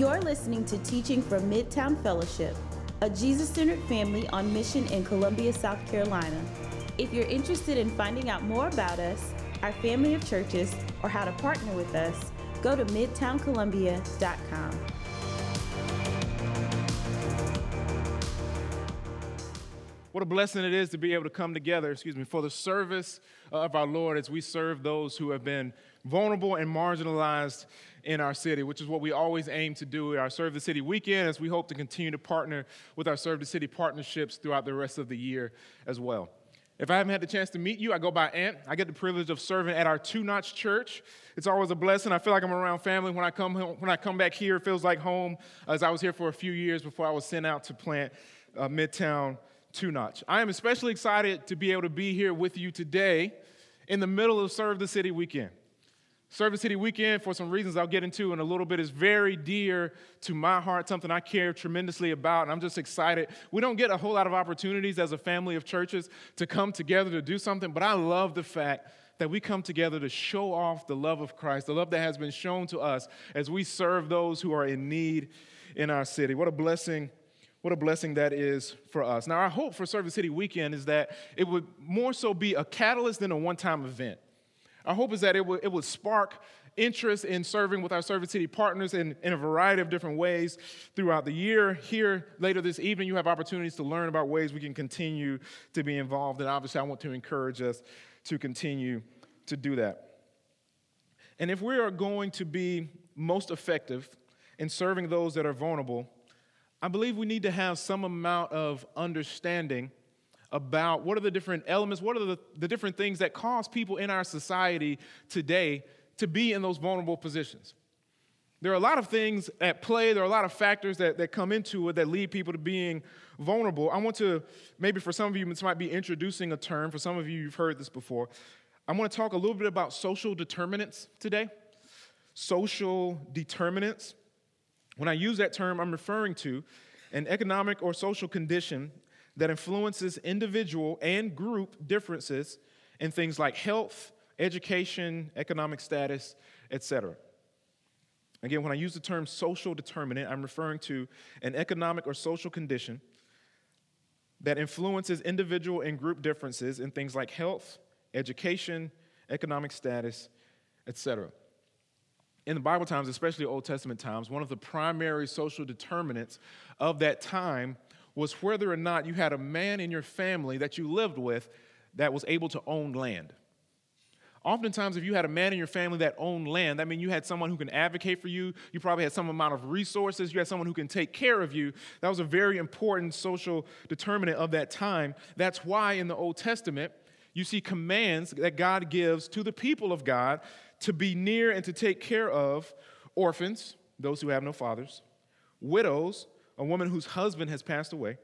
You're listening to Teaching from Midtown Fellowship, a Jesus centered family on mission in Columbia, South Carolina. If you're interested in finding out more about us, our family of churches, or how to partner with us, go to midtowncolumbia.com. What a blessing it is to be able to come together, excuse me, for the service of our Lord as we serve those who have been vulnerable and marginalized in our city, which is what we always aim to do at our Serve the City weekend, as we hope to continue to partner with our Serve the City partnerships throughout the rest of the year as well. If I haven't had the chance to meet you, I go by Ant. I get the privilege of serving at our Two Notch Church. It's always a blessing. I feel like I'm around family when I come home, when I come back here. It feels like home, as I was here for a few years before I was sent out to plant uh, Midtown Two Notch. I am especially excited to be able to be here with you today in the middle of Serve the City weekend. Serve the City weekend, for some reasons I'll get into in a little bit, is very dear to my heart, something I care tremendously about, and I'm just excited. We don't get a whole lot of opportunities as a family of churches to come together to do something, but I love the fact that we come together to show off the love of Christ, the love that has been shown to us as we serve those who are in need in our city. What a blessing what a blessing that is for us. Now, our hope for Serve the City Weekend is that it would more so be a catalyst than a one time event. Our hope is that it would, it would spark interest in serving with our Serve the City partners in, in a variety of different ways throughout the year. Here, later this evening, you have opportunities to learn about ways we can continue to be involved. And obviously, I want to encourage us to continue to do that. And if we are going to be most effective in serving those that are vulnerable, I believe we need to have some amount of understanding about what are the different elements, what are the, the different things that cause people in our society today to be in those vulnerable positions. There are a lot of things at play, there are a lot of factors that, that come into it that lead people to being vulnerable. I want to, maybe for some of you, this might be introducing a term. For some of you, you've heard this before. I want to talk a little bit about social determinants today. Social determinants. When I use that term, I'm referring to an economic or social condition that influences individual and group differences in things like health, education, economic status, etc. Again, when I use the term social determinant, I'm referring to an economic or social condition that influences individual and group differences in things like health, education, economic status, etc. In the Bible times, especially Old Testament times, one of the primary social determinants of that time was whether or not you had a man in your family that you lived with that was able to own land. Oftentimes, if you had a man in your family that owned land, that means you had someone who can advocate for you. You probably had some amount of resources. You had someone who can take care of you. That was a very important social determinant of that time. That's why in the Old Testament, you see commands that God gives to the people of God to be near and to take care of orphans, those who have no fathers, widows, a woman whose husband has passed away,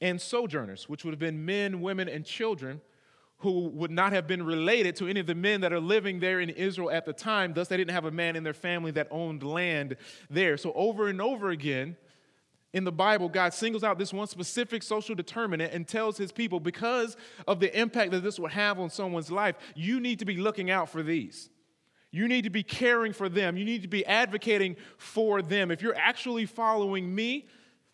and sojourners, which would have been men, women, and children who would not have been related to any of the men that are living there in Israel at the time. Thus, they didn't have a man in their family that owned land there. So, over and over again, in the Bible, God singles out this one specific social determinant and tells his people, because of the impact that this will have on someone's life, you need to be looking out for these. You need to be caring for them. You need to be advocating for them. If you're actually following me,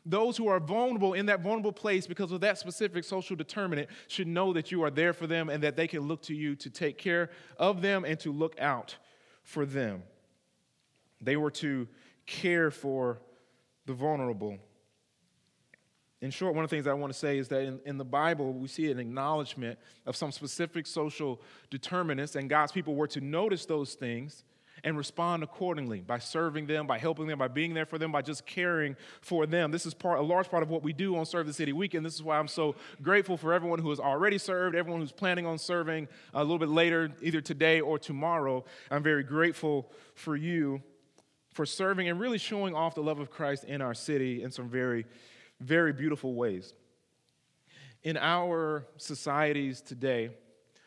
those who are vulnerable in that vulnerable place because of that specific social determinant should know that you are there for them and that they can look to you to take care of them and to look out for them. They were to care for the vulnerable. In short, one of the things I want to say is that in, in, the Bible, we see an acknowledgement of some specific social determinants, and God's people were to notice those things and respond accordingly by serving them, by helping them, by being there for them, by just caring for them. This is part, a large part of what we do on Serve the City Weekend. this is why I'm so grateful for everyone who has already served, everyone who's planning on serving a little bit later, either today or tomorrow. I'm very grateful for you for serving and really showing off the love of Christ in our city in some very, very beautiful ways. In our societies today,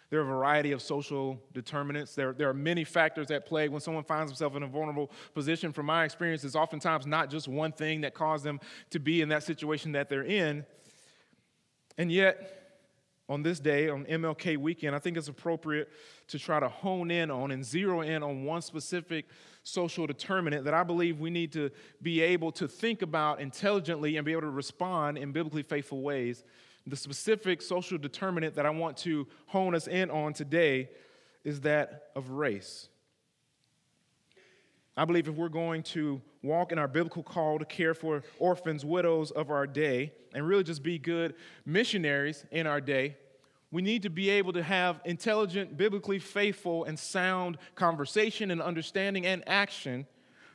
there are a variety of social determinants. There, there are many factors at play when someone finds himself in a vulnerable position. From my experience, it's oftentimes not just one thing that caused them to be in that situation that they're in. And yet, on this day, on MLK weekend, I think it's appropriate to try to hone in on and zero in on one specific social determinant that I believe we need to be able to think about intelligently and be able to respond in biblically faithful ways. The specific social determinant that I want to hone us in on today is that of race. I believe if we're going to walk in our biblical call to care for orphans, widows of our day, and really just be good missionaries in our day, we need to be able to have intelligent, biblically faithful, and sound conversation and understanding and action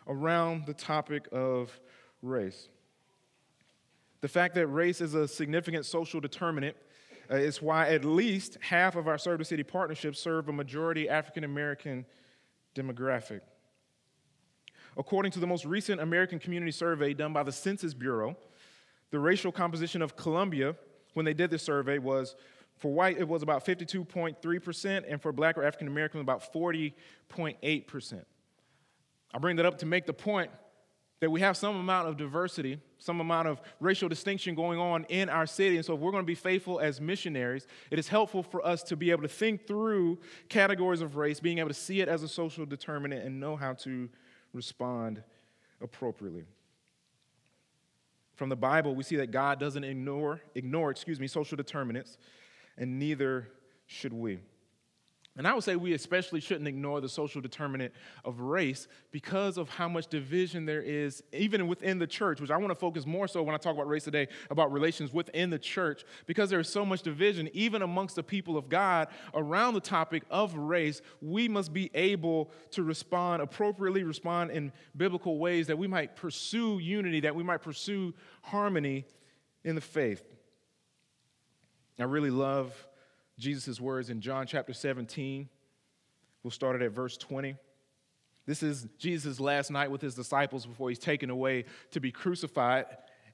around the topic of race. The fact that race is a significant social determinant uh, is why at least half of our Serve the City partnerships serve a majority African American demographic. According to the most recent American Community Survey done by the Census Bureau, the racial composition of Columbia, when they did this survey, was for white, it was about 52.3%, and for black or African American, about 40.8%. I bring that up to make the point that we have some amount of diversity, some amount of racial distinction going on in our city. And so, if we're going to be faithful as missionaries, it is helpful for us to be able to think through categories of race, being able to see it as a social determinant, and know how to respond appropriately. From the Bible, we see that God doesn't ignore, ignore, excuse me, social determinants, and neither should we. And I would say we especially shouldn't ignore the social determinant of race because of how much division there is, even within the church, which I want to focus more so when I talk about race today, about relations within the church, because there is so much division, even amongst the people of God, around the topic of race. We must be able to respond appropriately, respond in biblical ways that we might pursue unity, that we might pursue harmony in the faith. I really love Jesus' words in John chapter 17. We'll start it at verse 20. This is Jesus' last night with his disciples before he's taken away to be crucified.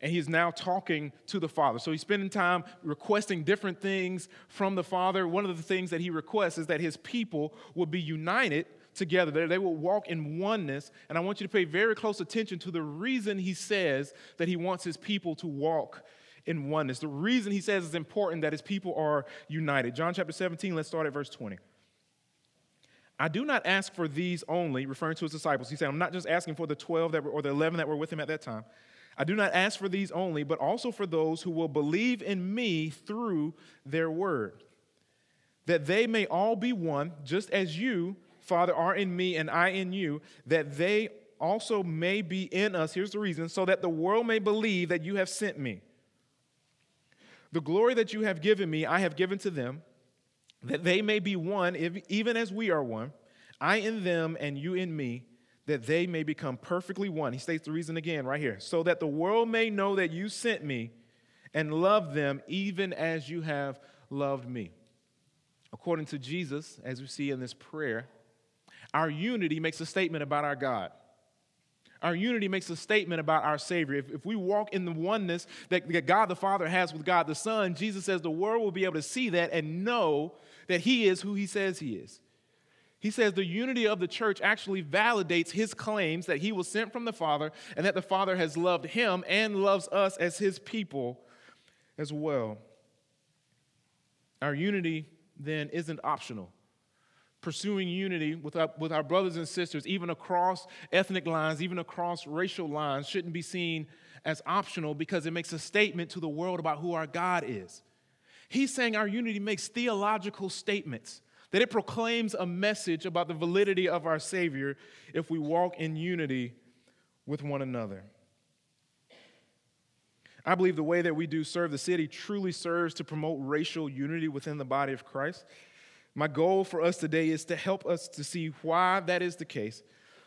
And he's now talking to the Father. So he's spending time requesting different things from the Father. One of the things that he requests is that his people will be united together, they will walk in oneness. And I want you to pay very close attention to the reason he says that he wants his people to walk in oneness. The reason he says it's important that his people are united. John chapter 17, let's start at verse 20. I do not ask for these only, referring to his disciples. He said, I'm not just asking for the 12 that were, or the 11 that were with him at that time. I do not ask for these only, but also for those who will believe in me through their word, that they may all be one, just as you, Father, are in me and I in you, that they also may be in us. Here's the reason so that the world may believe that you have sent me. The glory that you have given me, I have given to them, that they may be one, even as we are one, I in them and you in me, that they may become perfectly one. He states the reason again right here so that the world may know that you sent me and love them even as you have loved me. According to Jesus, as we see in this prayer, our unity makes a statement about our God. Our unity makes a statement about our Savior. If, if we walk in the oneness that, that God the Father has with God the Son, Jesus says the world will be able to see that and know that He is who He says He is. He says the unity of the church actually validates his claims that he was sent from the Father and that the Father has loved him and loves us as his people as well. Our unity then isn't optional pursuing unity with our, with our brothers and sisters, even across ethnic lines, even across racial lines, shouldn't be seen as optional because it makes a statement to the world about who our God is. He's saying our unity makes theological statements, that it proclaims a message about the validity of our Savior if we walk in unity with one another. I believe the way that we do serve the city truly serves to promote racial unity within the body of Christ. My goal for us today is to help us to see why that is the case,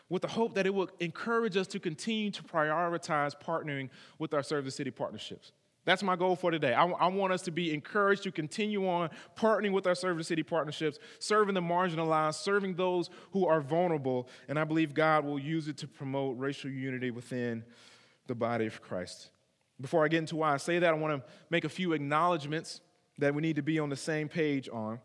with the hope that it will encourage us to continue to prioritize partnering with our Serve the City partnerships. That's my goal for today. I, I, want us to be encouraged to continue on partnering with our Serve the City partnerships, serving the marginalized, serving those who are vulnerable, and I believe God will use it to promote racial unity within the body of Christ. Before I get into why I say that, I want to make a few acknowledgments that we need to be on the same page on.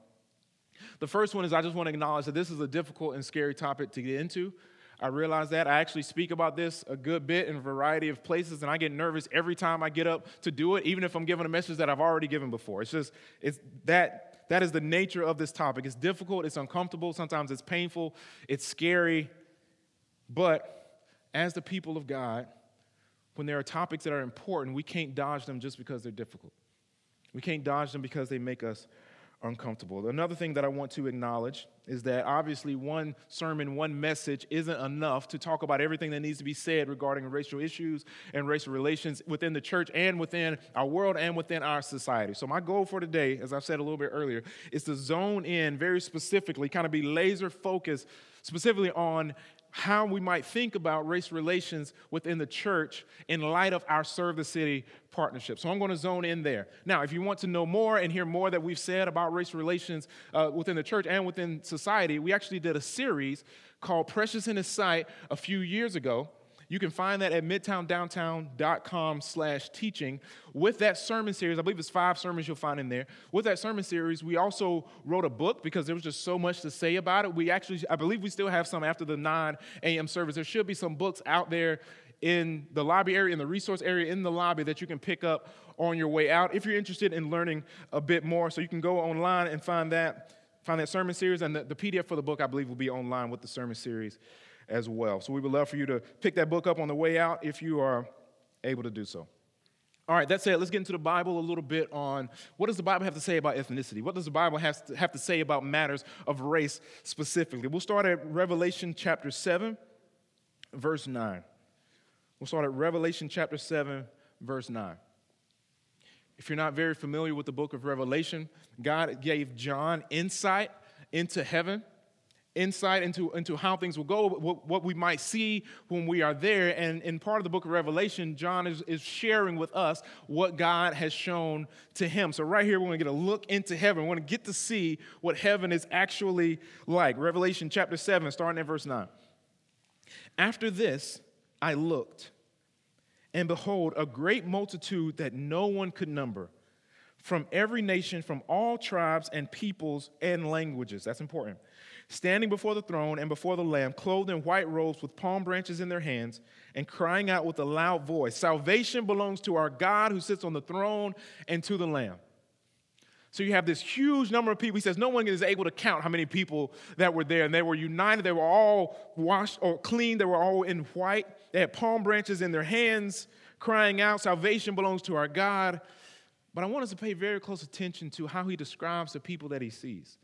The first one is I just want to acknowledge that this is a difficult and scary topic to get into. I realize that. I actually speak about this a good bit in a variety of places, and I get nervous every time I get up to do it, even if I'm giving a message that I've already given before. It's just, it's that, that is the nature of this topic. It's difficult, it's uncomfortable, sometimes it's painful, it's scary. But as the people of God, when there are topics that are important, we can't dodge them just because they're difficult. We can't dodge them because they make us uncomfortable. Another thing that I want to acknowledge is that obviously one sermon, one message isn't enough to talk about everything that needs to be said regarding racial issues and racial relations within the church and within our world and within our society. So, my goal for today, as I said a little bit earlier, is to zone in very specifically, kind of be laser focused specifically on how we might think about race relations within the church in light of our Serve the City partnership. So I'm going to zone in there. Now, if you want to know more and hear more that we've said about race relations uh, within the church and within society, we actually did a series called Precious in His Sight a few years ago. You can find that at midtowndowntown.com slash teaching. With that sermon series, I believe it's five sermons you'll find in there. With that sermon series, we also wrote a book because there was just so much to say about it. We actually, I believe we still have some after the 9 a.m. service. There should be some books out there in the lobby area, in the resource area in the lobby that you can pick up on your way out if you're interested in learning a bit more. So you can go online and find that, find that sermon series, and the, the PDF for the book, I believe, will be online with the sermon series as well. So we would love for you to pick that book up on the way out if you are able to do so. All right, that said, let's get into the Bible a little bit on what does the Bible have to say about ethnicity? What does the Bible have to, have to say about matters of race specifically? We'll start at Revelation chapter 7, verse 9. We'll start at Revelation chapter 7, verse 9. If you're not very familiar with the book of Revelation, God gave John insight into heaven insight into, into how things will go, what, what we might see when we are there. And in part of the book of Revelation, John is, is sharing with us what God has shown to him. So, right here, we're going to get a look into heaven. We're going to get to see what heaven is actually like. Revelation chapter 7, starting at verse 9. After this, I looked, and behold, a great multitude that no one could number from every nation, from all tribes and peoples and languages. That's important standing before the throne and before the Lamb, clothed in white robes with palm branches in their hands, and crying out with a loud voice Salvation belongs to our God who sits on the throne and to the Lamb. So you have this huge number of people. He says no one is able to count how many people that were there. And they were united. They were all washed or clean. They were all in white. They had palm branches in their hands, crying out, Salvation belongs to our God. But I want us to pay very close attention to how he describes the people that he sees.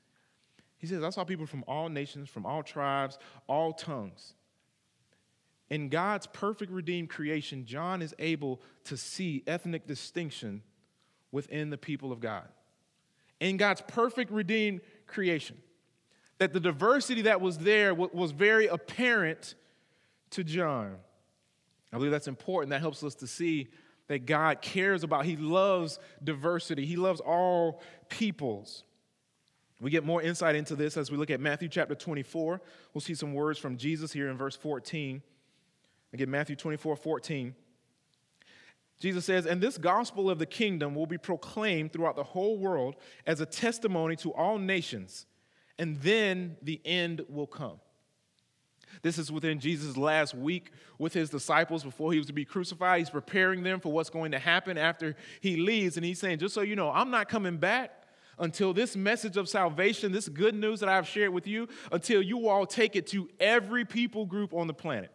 He says, I saw people from all nations, from all tribes, all tongues. In God's perfect redeemed creation, John is able to see ethnic distinction within the people of God. In God's perfect redeemed creation, that the diversity that was there was very apparent to John. I believe that's important. That helps us to see that God cares about, He loves diversity, He loves all peoples. We get more insight into this as we look at Matthew chapter 24. We'll see some words from Jesus here in verse 14. Again, Matthew 24, 14. Jesus says, And this gospel of the kingdom will be proclaimed throughout the whole world as a testimony to all nations, and then the end will come. This is within Jesus' last week with his disciples before he was to be crucified. He's preparing them for what's going to happen after he leaves. And he's saying, Just so you know, I'm not coming back until this message of salvation, this good news that I've shared with you, until you all take it to every people group on the planet.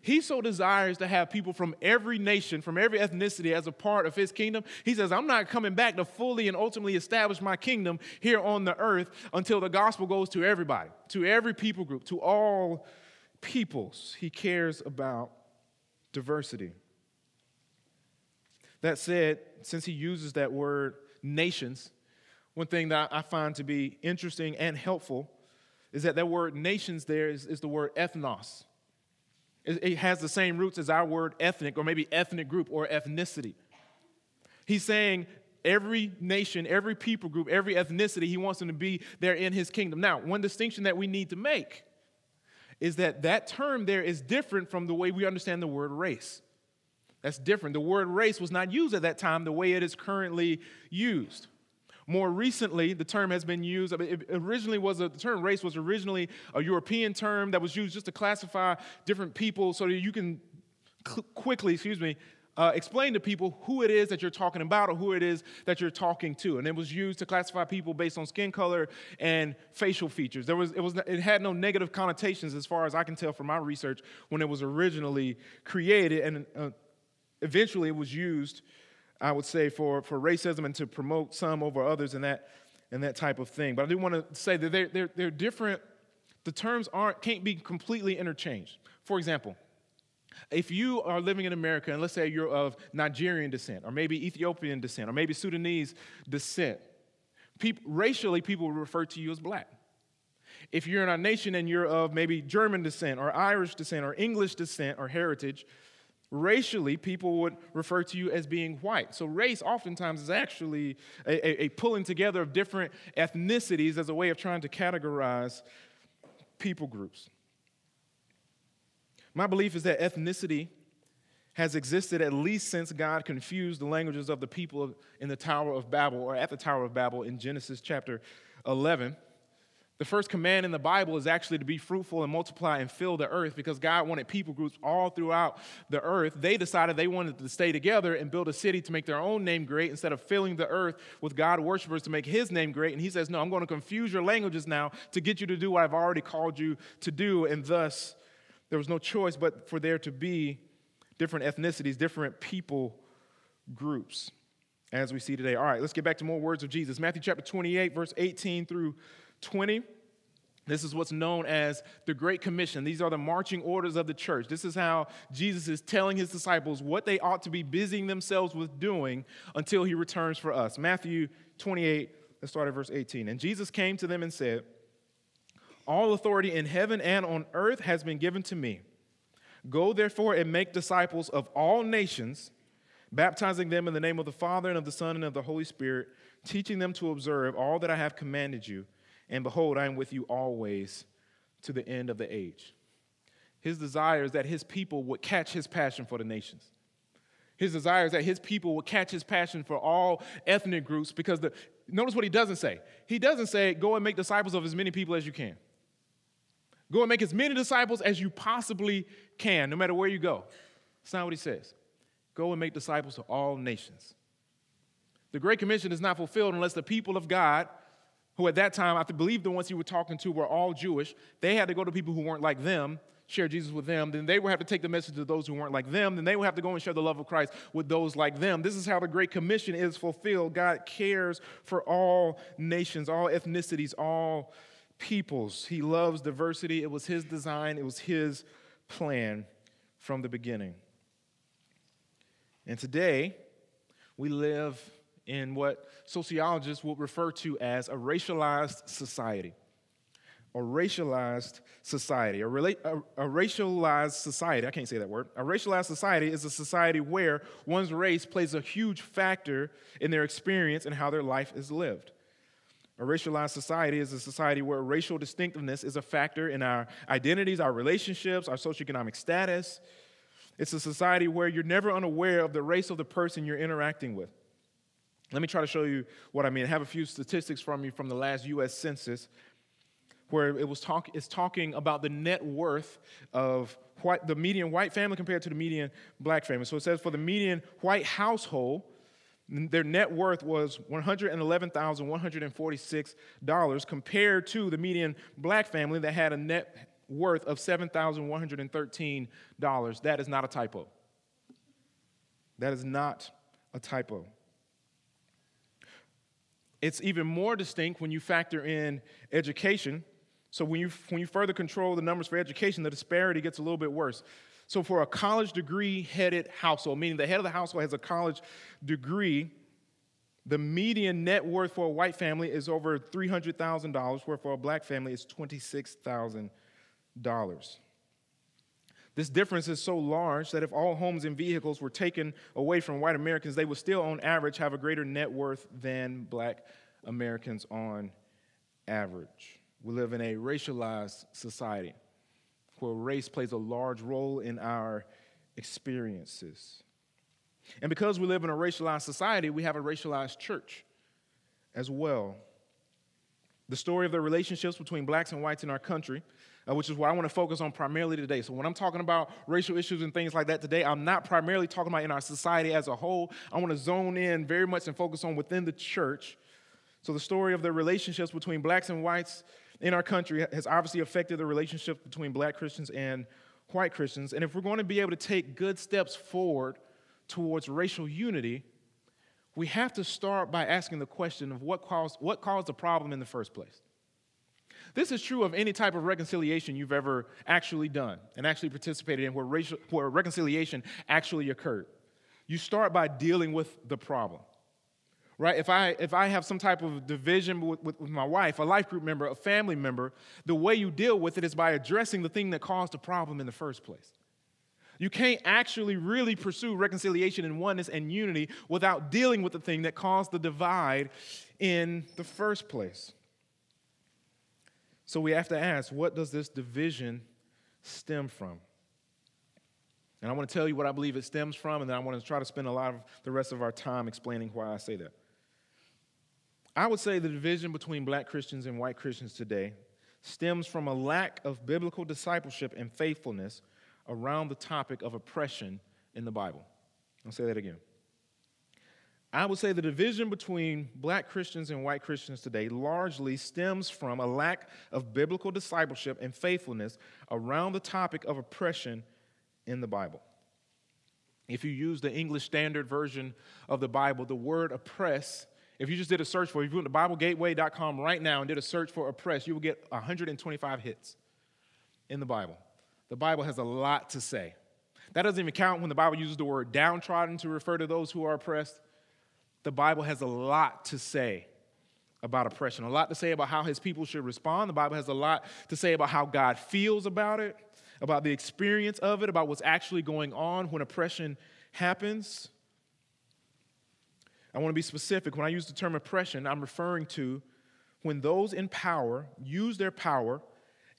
He so desires to have people from every nation, from every ethnicity as a part of his kingdom. He says, I'm not coming back to fully and ultimately establish my kingdom here on the earth until the gospel goes to everybody, to every people group, to all peoples. He cares about diversity. That said, since he uses that word nations, one thing that I find to be interesting and helpful is that that word nations there is, is the word ethnos. It, it has the same roots as our word ethnic, or maybe ethnic group or ethnicity. He's saying every nation, every people group, every ethnicity, he wants them to be there in his kingdom. Now, one distinction that we need to make is that that term there is different from the way we understand the word race. That's different. The word race was not used at that time the way it is currently used. More recently, the term has been used. It originally was a, the term race was originally a European term that was used just to classify different people, so that you can quickly, excuse me, uh, explain to people who it is that you're talking about or who it is that you're talking to. And it was used to classify people based on skin color and facial features. There was, it, was, it had no negative connotations, as far as I can tell from my research, when it was originally created. And uh, eventually it was used, I would say, for, for racism and to promote some over others and that, and that type of thing. But I do want to say that they're, they're, they're different. The terms aren't, can't be completely interchanged. For example, if you are living in America and let's say you're of Nigerian descent, or maybe Ethiopian descent, or maybe Sudanese descent, people, racially people refer to you as black. If you're in our nation and you're of maybe German descent, or Irish descent, or English descent, or heritage, racially people would refer to you as being white. So race oftentimes is actually a, a, pulling together of different ethnicities as a way of trying to categorize people groups. My belief is that ethnicity has existed at least since God confused the languages of the people in the Tower of Babel or at the Tower of Babel in Genesis chapter 11. The first command in the Bible is actually to be fruitful and multiply and fill the earth because God wanted people groups all throughout the earth. They decided they wanted to stay together and build a city to make their own name great instead of filling the earth with God worshipers to make his name great. And he says, No, I'm going to confuse your languages now to get you to do what I've already called you to do. And thus, there was no choice but for there to be different ethnicities, different people groups, as we see today. All right, let's get back to more words of Jesus. Matthew chapter 28, verse 18 through 20. This is what's known as the Great Commission. These are the marching orders of the church. This is how Jesus is telling his disciples what they ought to be busying themselves with doing until he returns for us. Matthew 28, let's start at verse 18. And Jesus came to them and said, all authority in heaven and on earth has been given to me. Go therefore and make disciples of all nations, baptizing them in the name of the Father and of the Son and of the Holy Spirit, teaching them to observe all that I have commanded you. And behold, I am with you always to the end of the age. His desire is that his people would catch his passion for the nations. His desire is that his people would catch his passion for all ethnic groups because the, notice what he doesn't say. He doesn't say, go and make disciples of as many people as you can. Go and make as many disciples as you possibly can, no matter where you go. That's not what he says. Go and make disciples of all nations. The Great Commission is not fulfilled unless the people of God, who at that time, I believe the ones he was talking to were all Jewish, they had to go to people who weren't like them, share Jesus with them. Then they would have to take the message to those who weren't like them. Then they would have to go and share the love of Christ with those like them. This is how the Great Commission is fulfilled. God cares for all nations, all ethnicities, all peoples. He loves diversity. It was his design, it was his plan from the beginning. And today, we live in what sociologists will refer to as a racialized society. A racialized society. A, rela- a, a, racialized society, I can't say that word. A racialized society is a society where one's race plays a huge factor in their experience and how their life is lived. A racialized society is a society where racial distinctiveness is a factor in our identities, our relationships, our socioeconomic status. It's a society where you're never unaware of the race of the person you're interacting with. Let me try to show you what I mean. I have a few statistics from you from the last US Census where it was talk, it's talking about the net worth of white, the median white family compared to the median black family. So it says for the median white household, their net worth was $111,146 compared to the median black family that had a net worth of $7,113. That is not a typo. That is not a typo. It's even more distinct when you factor in education. So when you, when you further control the numbers for education, the disparity gets a little bit worse. So, for a college degree headed household, meaning the head of the household has a college degree, the median net worth for a white family is over $300,000, where for a black family it's $26,000. This difference is so large that if all homes and vehicles were taken away from white Americans, they would still, on average, have a greater net worth than black Americans on average. We live in a racialized society where race plays a large role in our experiences. And because we live in a racialized society, we have a racialized church as well. The story of the relationships between blacks and whites in our country, uh, which is what I want to focus on primarily today. So, when I'm talking about racial issues and things like that today, I'm not primarily talking about in our society as a whole. I want to zone in very much and focus on within the church. So, the story of the relationships between blacks and whites in our country has obviously affected the relationship between black Christians and white Christians. And if we're going to be able to take good steps forward towards racial unity, we have to start by asking the question of what caused, what caused the problem in the first place. This is true of any type of reconciliation you've ever actually done and actually participated in where, racial, where reconciliation actually occurred. You start by dealing with the problem right? If I, if I have some type of division with, with, with, my wife, a life group member, a family member, the way you deal with it is by addressing the thing that caused the problem in the first place. You can't actually really pursue reconciliation and oneness and unity without dealing with the thing that caused the divide in the first place. So we have to ask what does this division stem from? And I want to tell you what I believe it stems from, and then I want to try to spend a lot of the rest of our time explaining why I say that. I would say the division between black Christians and white Christians today stems from a lack of biblical discipleship and faithfulness around the topic of oppression in the Bible. I'll say that again. I would say the division between black Christians and white Christians today largely stems from a lack of biblical discipleship and faithfulness around the topic of oppression in the Bible. If you use the English Standard Version of the Bible, the word oppress if you just did a search for, if you went to BibleGateway.com right now and did a search for oppress, you will get 125 hits in the Bible. The Bible has a lot to say. That doesn't even count when the Bible uses the word downtrodden to refer to those who are oppressed. The Bible has a lot to say about oppression, a lot to say about how his people should respond. The Bible has a lot to say about how God feels about it, about the experience of it, about what's actually going on when oppression happens. I want to be specific. When I use the term oppression, I'm referring to when those in power use their power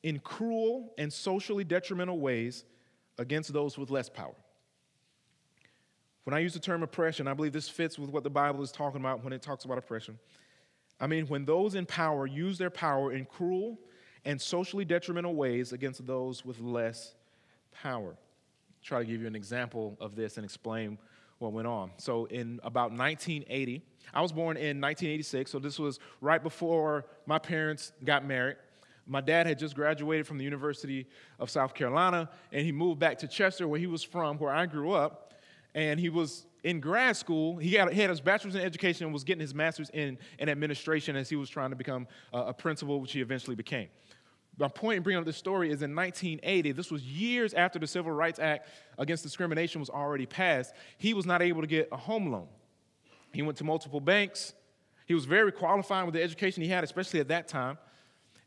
in cruel and socially detrimental ways against those with less power. When I use the term oppression, I believe this fits with what the Bible is talking about when it talks about oppression. I mean, when those in power use their power in cruel and socially detrimental ways against those with less power. I'll try to give you an example of this and explain what went on. So, in about 1980, I was born in 1986, so this was right before my parents got married. My dad had just graduated from the University of South Carolina, and he moved back to Chester, where he was from, where I grew up. And he was in grad school. He had, he had his bachelor's in education and was getting his master's in, in administration as he was trying to become a principal, which he eventually became my point in bringing up this story is in 1980, this was years after the Civil Rights Act against discrimination was already passed, he was not able to get a home loan. He went to multiple banks. He was very qualified with the education he had, especially at that time.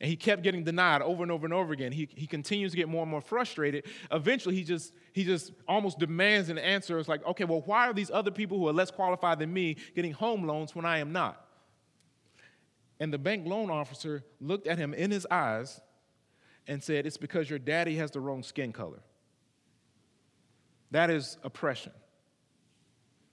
And he kept getting denied over and over and over again. He, he continues to get more and more frustrated. Eventually, he just, he just almost demands an answer. It's like, okay, well, why are these other people who are less qualified than me getting home loans when I am not? And the bank loan officer looked at him in his eyes and said, It's because your daddy has the wrong skin color. That is oppression.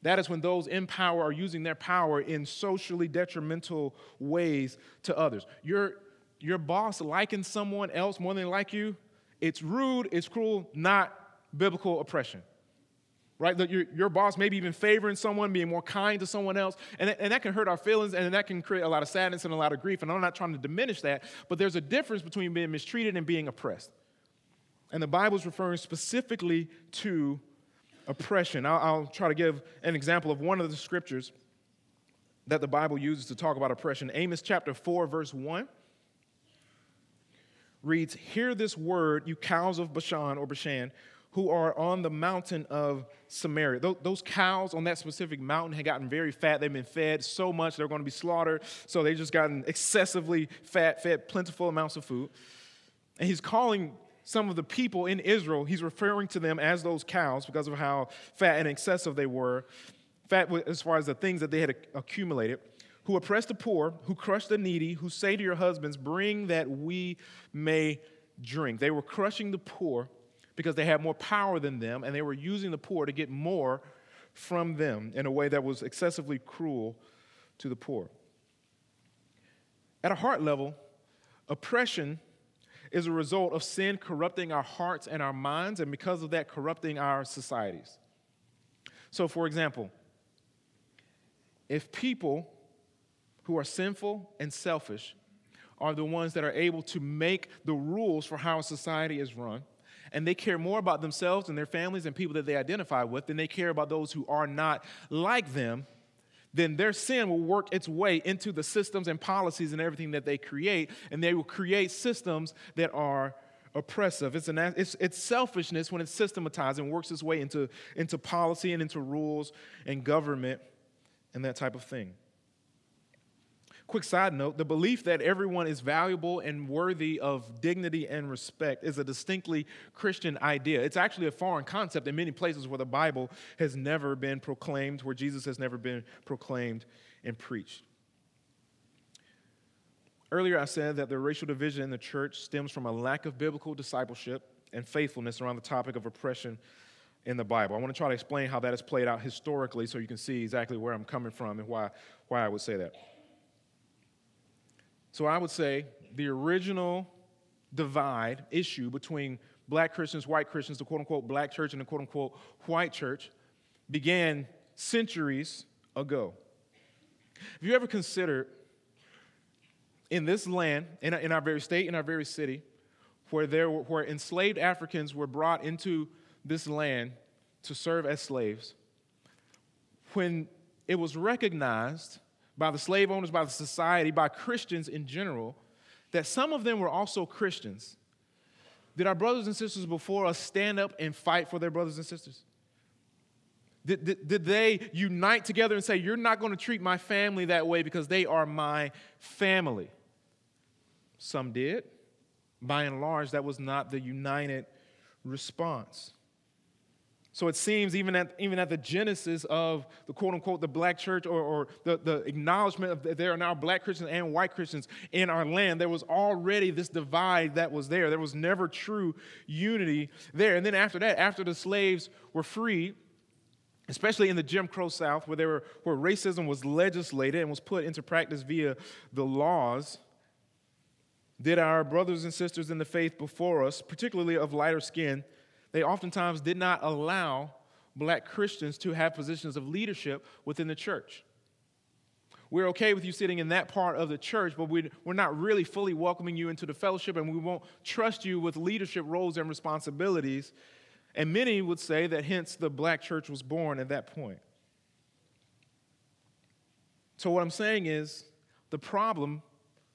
That is when those in power are using their power in socially detrimental ways to others. Your, your boss liking someone else more than they like you, it's rude, it's cruel, not biblical oppression right? That your, your boss maybe even favoring someone, being more kind to someone else, and, and that can hurt our feelings and that can create a lot of sadness and a lot of grief. And I'm not trying to diminish that, but there's a difference between being mistreated and being oppressed. And the Bible is referring specifically to oppression. I'll, I'll try to give an example of one of the scriptures that the Bible uses to talk about oppression. Amos chapter 4, verse 1 reads, Hear this word, you cows of Bashan or Bashan who are on the mountain of Samaria. Those cows on that specific mountain had gotten very fat. They've been fed so much they're going to be slaughtered. So they've just gotten excessively fat, fed plentiful amounts of food. And he's calling some of the people in Israel, he's referring to them as those cows because of how fat and excessive they were. Fat as far as the things that they had accumulated. Who oppress the poor, who crush the needy, who say to your husbands, Bring that we may drink. They were crushing the poor because they had more power than them and they were using the poor to get more from them in a way that was excessively cruel to the poor. At a heart level, oppression is a result of sin corrupting our hearts and our minds, and because of that, corrupting our societies. So, for example, if people who are sinful and selfish are the ones that are able to make the rules for how a society is run, and they care more about themselves and their families and people that they identify with than they care about those who are not like them, then their sin will work its way into the systems and policies and everything that they create, and they will create systems that are oppressive. It's, an, it's, it's selfishness when it's systematized and works its way into, into policy and into rules and government and that type of thing. Quick side note the belief that everyone is valuable and worthy of dignity and respect is a distinctly Christian idea. It's actually a foreign concept in many places where the Bible has never been proclaimed, where Jesus has never been proclaimed and preached. Earlier, I said that the racial division in the church stems from a lack of biblical discipleship and faithfulness around the topic of oppression in the Bible. I want to try to explain how that has played out historically so you can see exactly where I'm coming from and why, why I would say that. So I would say the original divide, issue between black Christians, white Christians, the quote unquote black church, and the quote unquote white church began centuries ago. Have you ever considered in this land, in, in our very state, in our very city, where, there where enslaved Africans were brought into this land to serve as slaves, when it was recognized by the slave owners, by the society, by Christians in general, that some of them were also Christians. Did our brothers and sisters before us stand up and fight for their brothers and sisters? Did, did, did, they unite together and say, You're not going to treat my family that way because they are my family? Some did. By and large, that was not the united response. So it seems even at, even at the genesis of the quote unquote the black church or, or the, the acknowledgement of that there are now black Christians and white Christians in our land, there was already this divide that was there. There was never true unity there. And then after that, after the slaves were free, especially in the Jim Crow South, where, there were, where racism was legislated and was put into practice via the laws, did our brothers and sisters in the faith before us, particularly of lighter skin, they oftentimes did not allow black Christians to have positions of leadership within the church. We're okay with you sitting in that part of the church, but we're not really fully welcoming you into the fellowship, and we won't trust you with leadership roles and responsibilities. And many would say that hence the black church was born at that point. So, what I'm saying is the problem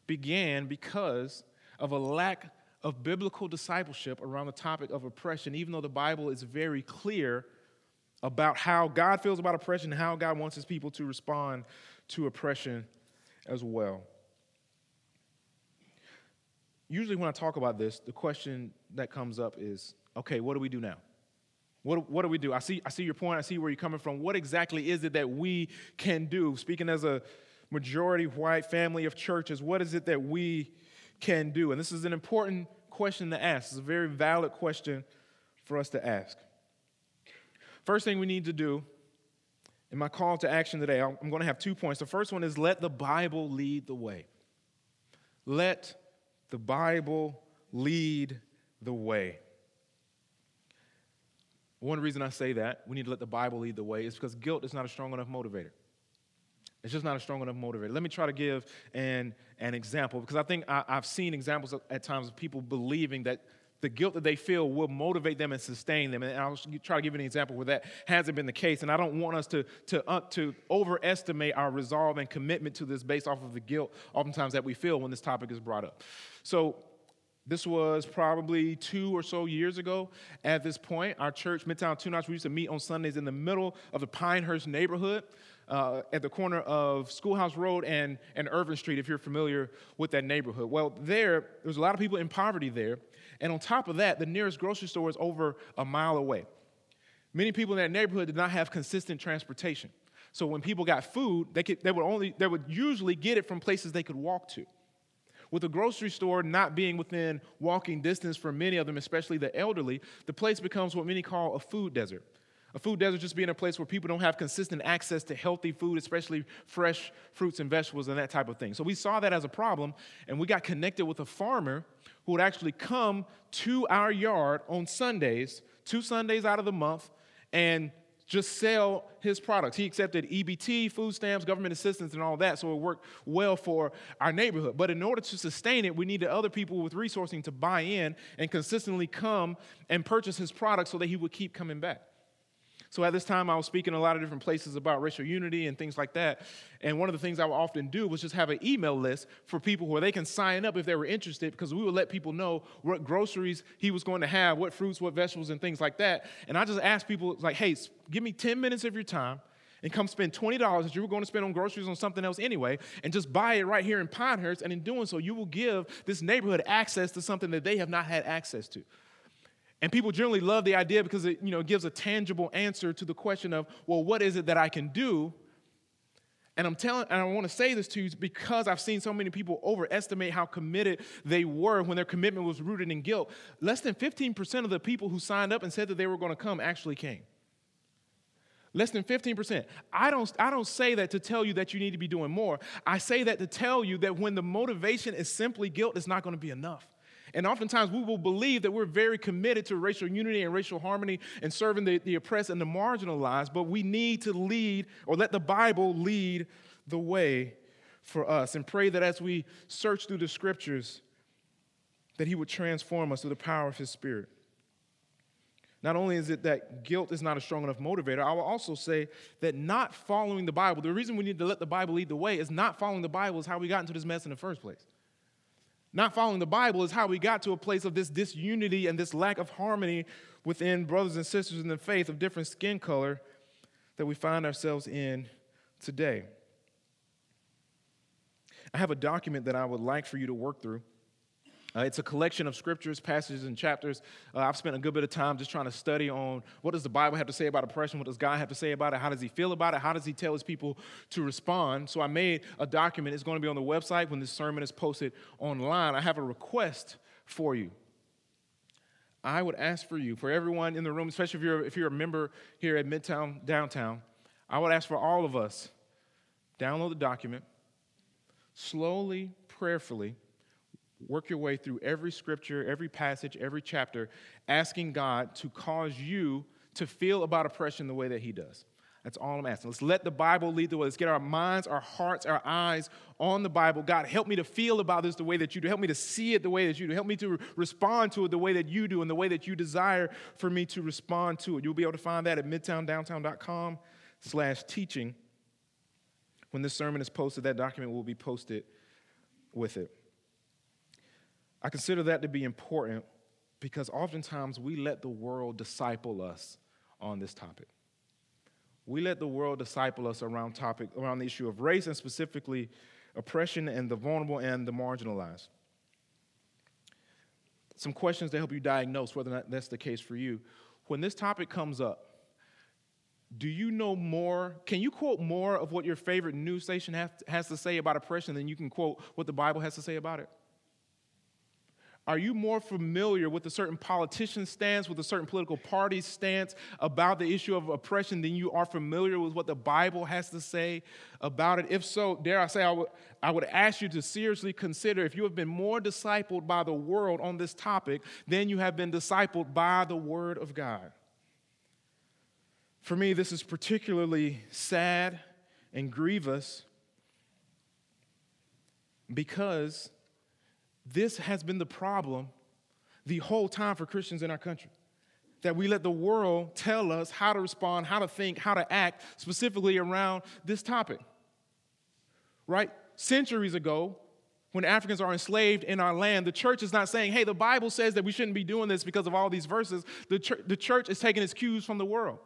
began because of a lack of biblical discipleship around the topic of oppression, even though the Bible is very clear about how God feels about oppression and how God wants his people to respond to oppression as well. Usually, when I talk about this, the question that comes up is okay, what do we do now? What, what do we do? I see, I see your point. I see where you're coming from. What exactly is it that we can do? Speaking as a majority white family of churches, what is it that we can do? And this is an important question to ask. It's a very valid question for us to ask. First thing we need to do in my call to action today, I'm going to have two points. The first one is let the Bible lead the way. Let the Bible lead the way. One reason I say that, we need to let the Bible lead the way, is because guilt is not a strong enough motivator. It's just not a strong enough motivator. Let me try to give an, an example because I think I, have seen examples at times of people believing that the guilt that they feel will motivate them and sustain them. And I'll try to give you an example where that hasn't been the case. And I don't want us to, to, uh, to overestimate our resolve and commitment to this based off of the guilt oftentimes that we feel when this topic is brought up. So this was probably two or so years ago at this point. Our church, Midtown Two Notch, we used to meet on Sundays in the middle of the Pinehurst neighborhood uh, at the corner of Schoolhouse Road and, and Irvin Street, if you're familiar with that neighborhood. Well, there, there's a lot of people in poverty there. And on top of that, the nearest grocery store is over a mile away. Many people in that neighborhood did not have consistent transportation. So when people got food, they, could, they, would only, they would usually get it from places they could walk to. With the grocery store not being within walking distance for many of them, especially the elderly, the place becomes what many call a food desert A food desert just being a place where people don't have consistent access to healthy food, especially fresh fruits and vegetables and that type of thing. So we saw that as a problem, and we got connected with a farmer who would actually come to our yard on Sundays, two Sundays out of the month, and just sell his products. He accepted EBT, food stamps, government assistance, and all that, so it worked well for our neighborhood. But in order to sustain it, we needed other people with resourcing to buy in and consistently come and purchase his products so that he would keep coming back. So at this time, I was speaking a lot of different places about racial unity and things like that. And one of the things I would often do was just have an email list for people where they can sign up if they were interested, because we would let people know what groceries he was going to have, what fruits, what vegetables, and things like that. And I just asked people, like, hey, give me 10 minutes of your time and come spend $20 that you were going to spend on groceries on something else anyway, and just buy it right here in Pinehurst. And in doing so, you will give this neighborhood access to something that they have not had access to. And people generally love the idea because it you know, gives a tangible answer to the question of, well, what is it that I can do? And I'm telling, and I want to say this to you because I've seen so many people overestimate how committed they were when their commitment was rooted in guilt. Less than 15% of the people who signed up and said that they were going to come actually came. Less than 15%. I don't, I don't say that to tell you that you need to be doing more. I say that to tell you that when the motivation is simply guilt, it's not going to be enough. And oftentimes we will believe that we're very committed to racial unity and racial harmony and serving the, the oppressed and the marginalized, but we need to lead or let the Bible lead the way for us and pray that as we search through the scriptures, that He would transform us through the power of His Spirit. Not only is it that guilt is not a strong enough motivator, I will also say that not following the Bible, the reason we need to let the Bible lead the way is not following the Bible is how we got into this mess in the first place. Not following the Bible is how we got to a place of this disunity and this lack of harmony within brothers and sisters in the faith of different skin color that we find ourselves in today. I have a document that I would like for you to work through. Uh, it's a collection of scriptures, passages, and chapters. Uh, I've spent a good bit of time just trying to study on what does the Bible have to say about oppression? What does God have to say about it? How does He feel about it? How does He tell His people to respond? So I made a document. It's going to be on the website when this sermon is posted online. I have a request for you. I would ask for you, for everyone in the room, especially if you're, if you're a member here at Midtown Downtown, I would ask for all of us download the document, slowly, prayerfully, work your way through every scripture, every passage, every chapter, asking God to cause you to feel about oppression the way that He does. That's all I'm asking. Let's let the Bible lead the way. Let's get our minds, our hearts, our eyes on the Bible. God, help me to feel about this the way that you do. Help me to see it the way that you do. Help me to respond to it the way that you do and the way that you desire for me to respond to it. You'll be able to find that at midtowndowntown.com slash teaching. When this sermon is posted, that document will be posted with it. I consider that to be important because oftentimes we let the world disciple us on this topic. We let the world disciple us around topic around the issue of race and specifically oppression and the vulnerable and the marginalized. Some questions to help you diagnose whether or not that's the case for you. When this topic comes up, do you know more? Can you quote more of what your favorite news station has to say about oppression than you can quote what the Bible has to say about it? Are you more familiar with a certain politician's stance, with a certain political party's stance about the issue of oppression than you are familiar with what the Bible has to say about it? If so, dare I say, I would, I would ask you to seriously consider if you have been more discipled by the world on this topic than you have been discipled by the Word of God. For me, this is particularly sad and grievous because this has been the problem the whole time for Christians in our country. That we let the world tell us how to respond, how to think, how to act, specifically around this topic. Right? Centuries ago, when Africans are enslaved in our land, the church is not saying, hey, the Bible says that we shouldn't be doing this because of all these verses. The, ch- the church is taking its cues from the world.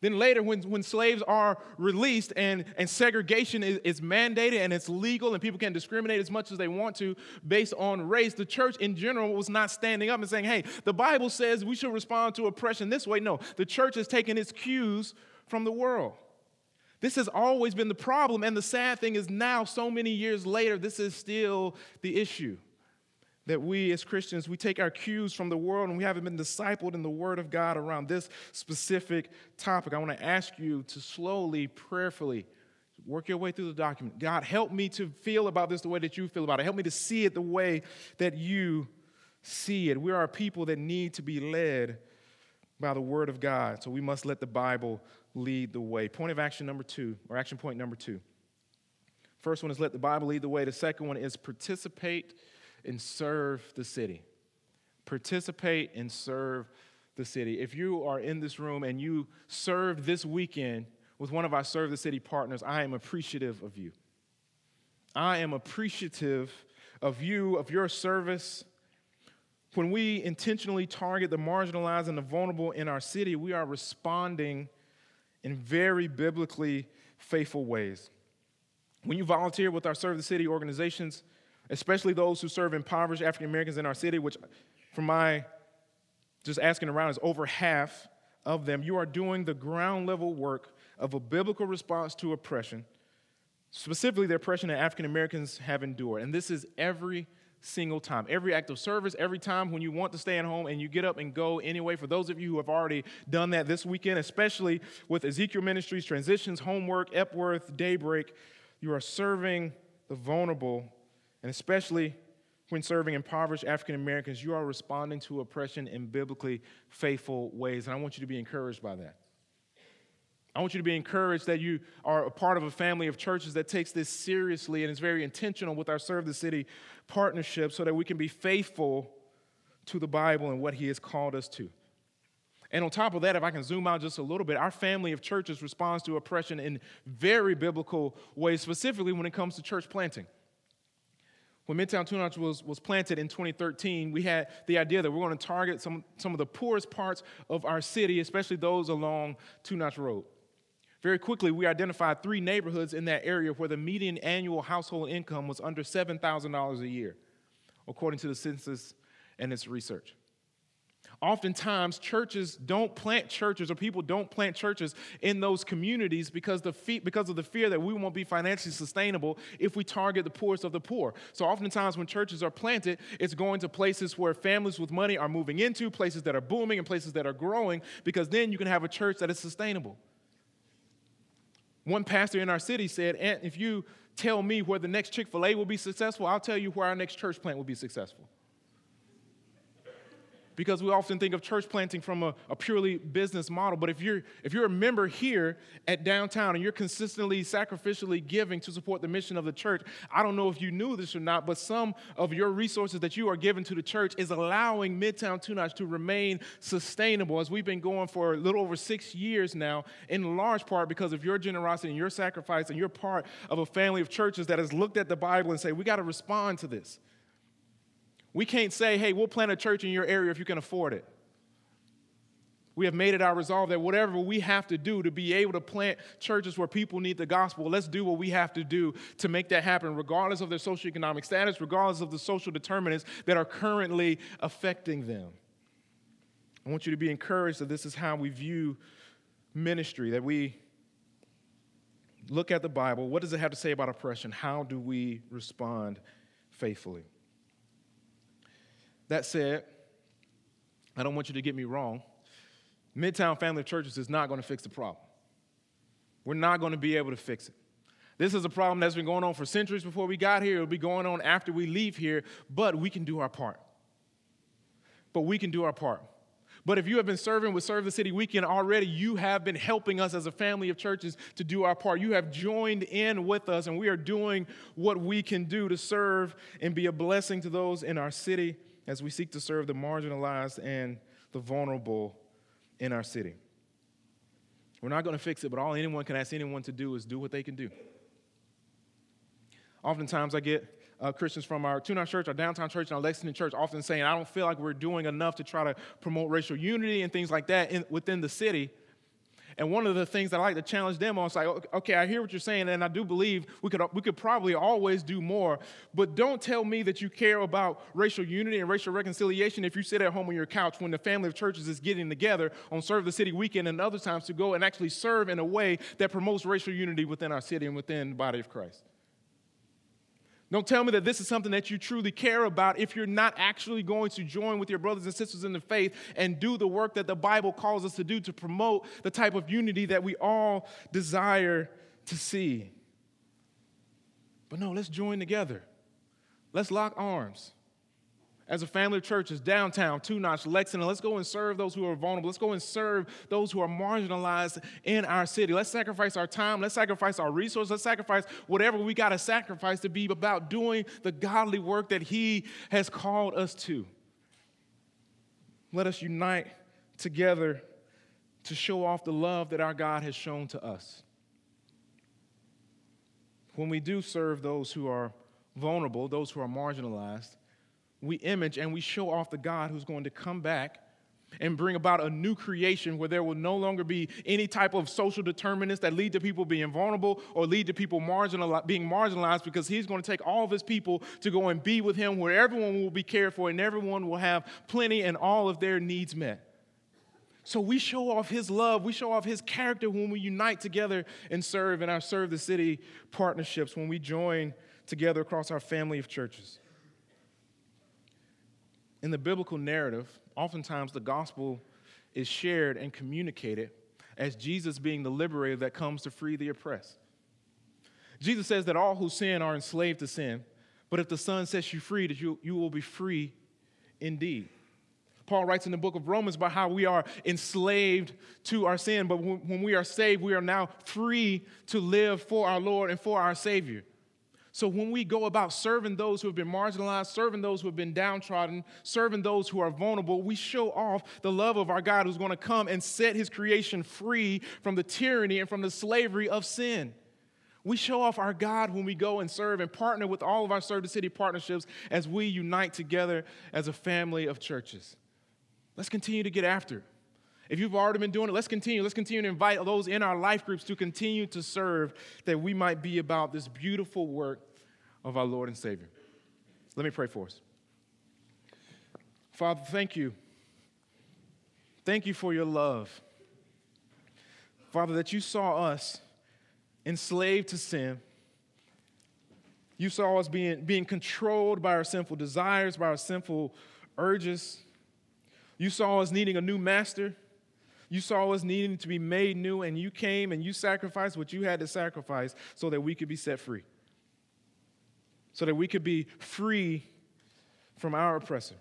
Then later, when, when slaves are released and, and segregation is, is mandated and it's legal and people can discriminate as much as they want to based on race, the church in general was not standing up and saying, hey, the Bible says we should respond to oppression this way. No, the church has taken its cues from the world. This has always been the problem, and the sad thing is now, so many years later, this is still the issue that we as Christians, we take our cues from the world and we haven't been discipled in the Word of God around this specific topic. I want to ask you to slowly, prayerfully, work your way through the document. God, help me to feel about this the way that you feel about it. Help me to see it the way that you see it. We are a people that need to be led by the Word of God, so we must let the Bible lead the way. Point of action number two, or action point number two. First one is let the Bible lead the way. The second one is participate and serve the city. Participate and serve the city. If you are in this room and you served this weekend with one of our Serve the City partners, I am appreciative of you. I am appreciative of you, of your service. When we intentionally target the marginalized and the vulnerable in our city, we are responding in very biblically faithful ways. When you volunteer with our Serve the City organizations, especially those who serve impoverished African Americans in our city, which, from my just asking around, is over half of them, you are doing the ground level work of a biblical response to oppression, specifically the oppression that African Americans have endured. And this is every single time. Every act of service, every time when you want to stay at home and you get up and go anyway. For those of you who have already done that this weekend, especially with Ezekiel Ministries, Transitions, Homework, Epworth, Daybreak, you are serving the vulnerable, and especially when serving impoverished African Americans, you are responding to oppression in biblically faithful ways. And I want you to be encouraged by that. I want you to be encouraged that you are a part of a family of churches that takes this seriously and is very intentional with our Serve the City partnership so that we can be faithful to the Bible and what He has called us to. And on top of that, if I can zoom out just a little bit, our family of churches responds to oppression in very biblical ways, specifically when it comes to church planting. When Midtown Two Notch was, was planted in 2013, we had the idea that we're going to target some, some of the poorest parts of our city, especially those along Two Notch Road. Very quickly, we identified three neighborhoods in that area where the median annual household income was under $7,000 a year, according to the census and its research. Oftentimes, churches don't plant churches, or people don't plant churches in those communities because, the because of the fear that we won't be financially sustainable if we target the poorest of the poor. So, oftentimes, when churches are planted, it's going to places where families with money are moving into, places that are booming, and places that are growing, because then you can have a church that is sustainable. One pastor in our city said, if you tell me where the next Chick fil A will be successful, I'll tell you where our next church plant will be successful because we often think of church planting from a, a, purely business model. But if you're, if you're a member here at downtown and you're consistently sacrificially giving to support the mission of the church, I don't know if you knew this or not, but some of your resources that you are giving to the church is allowing Midtown Two to remain sustainable as we've been going for a little over six years now, in large part because of your generosity and your sacrifice, and you're part of a family of churches that has looked at the Bible and say, we got to respond to this. We can't say, hey, we'll plant a church in your area if you can afford it. We have made it our resolve that whatever we have to do to be able to plant churches where people need the gospel, let's do what we have to do to make that happen, regardless of their socioeconomic status, regardless of the social determinants that are currently affecting them. I want you to be encouraged that this is how we view ministry, that we look at the Bible. What does it have to say about oppression? How do we respond faithfully? That said, I don't want you to get me wrong. Midtown Family of Churches is not going to fix the problem. We're not going to be able to fix it. This is a problem that's been going on for centuries before we got here. It'll be going on after we leave here, but we can do our part. But we can do our part. But if you have been serving with Serve the City Weekend already, you have been helping us as a family of churches to do our part. You have joined in with us, and we are doing what we can do to serve and be a blessing to those in our city as we seek to serve the marginalized and the vulnerable in our city. We're not going to fix it, but all anyone can ask anyone to do is do what they can do. Oftentimes, I get uh, Christians from our Notch Church, our downtown church, and our Lexington church often saying, I don't feel like we're doing enough to try to promote racial unity and things like that in, within the city. And one of the things that I like to challenge them on is like, okay, I hear what you're saying, and I do believe we could, we could probably always do more, but don't tell me that you care about racial unity and racial reconciliation if you sit at home on your couch when the family of churches is getting together on Serve the City weekend and other times to go and actually serve in a way that promotes racial unity within our city and within the body of Christ. Don't tell me that this is something that you truly care about if you're not actually going to join with your brothers and sisters in the faith and do the work that the Bible calls us to do to promote the type of unity that we all desire to see. But no, let's join together. Let's lock arms as a family of churches, downtown, Two Notch, Lexington, let's go and serve those who are vulnerable. Let's go and serve those who are marginalized in our city. Let's sacrifice our time. Let's sacrifice our resources. Let's sacrifice whatever we got to sacrifice to be about doing the godly work that He has called us to. Let us unite together to show off the love that our God has shown to us. When we do serve those who are vulnerable, those who are marginalized, we image and we show off the God who's going to come back and bring about a new creation where there will no longer be any type of social determinants that lead to people being vulnerable or lead to people marginal, being marginalized because he's going to take all of his people to go and be with him where everyone will be cared for and everyone will have plenty and all of their needs met. So we show off his love, we show off his character when we unite together and serve in our Serve the City partnerships, when we join together across our family of churches in the biblical narrative, oftentimes the gospel is shared and communicated as Jesus being the liberator that comes to free the oppressed. Jesus says that all who sin are enslaved to sin, but if the Son sets you free, that you, you will be free indeed. Paul writes in the book of Romans about how we are enslaved to our sin, but when we are saved, we are now free to live for our Lord and for our Savior. So when we go about serving those who have been marginalized, serving those who have been downtrodden, serving those who are vulnerable, we show off the love of our God who's going to come and set his creation free from the tyranny and from the slavery of sin. We show off our God when we go and serve and partner with all of our Serve City partnerships as we unite together as a family of churches. Let's continue to get after If you've already been doing it, let's continue. Let's continue to invite those in our life groups to continue to serve that we might be about this beautiful work of our Lord and Savior. Let me pray for us. Father, thank you. Thank you for your love. Father, that you saw us enslaved to sin. You saw us being, being controlled by our sinful desires, by our sinful urges. You saw us needing a new master. You saw us needing to be made new, and you came and you sacrificed what you had to sacrifice so that we could be set free so that we could be free from our oppressor.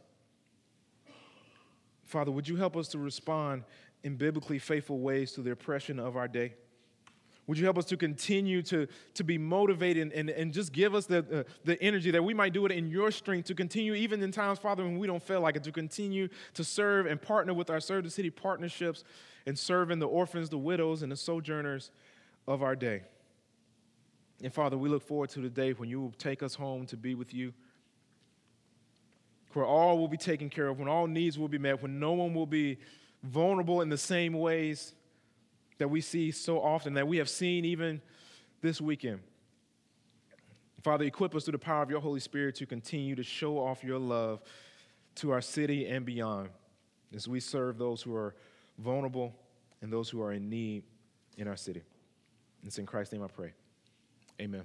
Father, would you help us to respond in biblically faithful ways to the oppression of our day? Would you help us to continue to, to be motivated and, and just give us the, uh, the energy that we might do it in your strength to continue, even in times, Father, when we don't feel like it, to continue to serve and partner with our Serve the City partnerships and serving the orphans, the widows, and the sojourners of our day. And Father, we look forward to the day when you will take us home to be with you, where all will be taken care of, when all needs will be met, when no one will be vulnerable in the same ways that we see so often, that we have seen even this weekend. Father, equip us through the power of your Holy Spirit to continue to show off your love to our city and beyond as we serve those who are vulnerable and those who are in need in our city. It's in Christ's name I pray. Amen.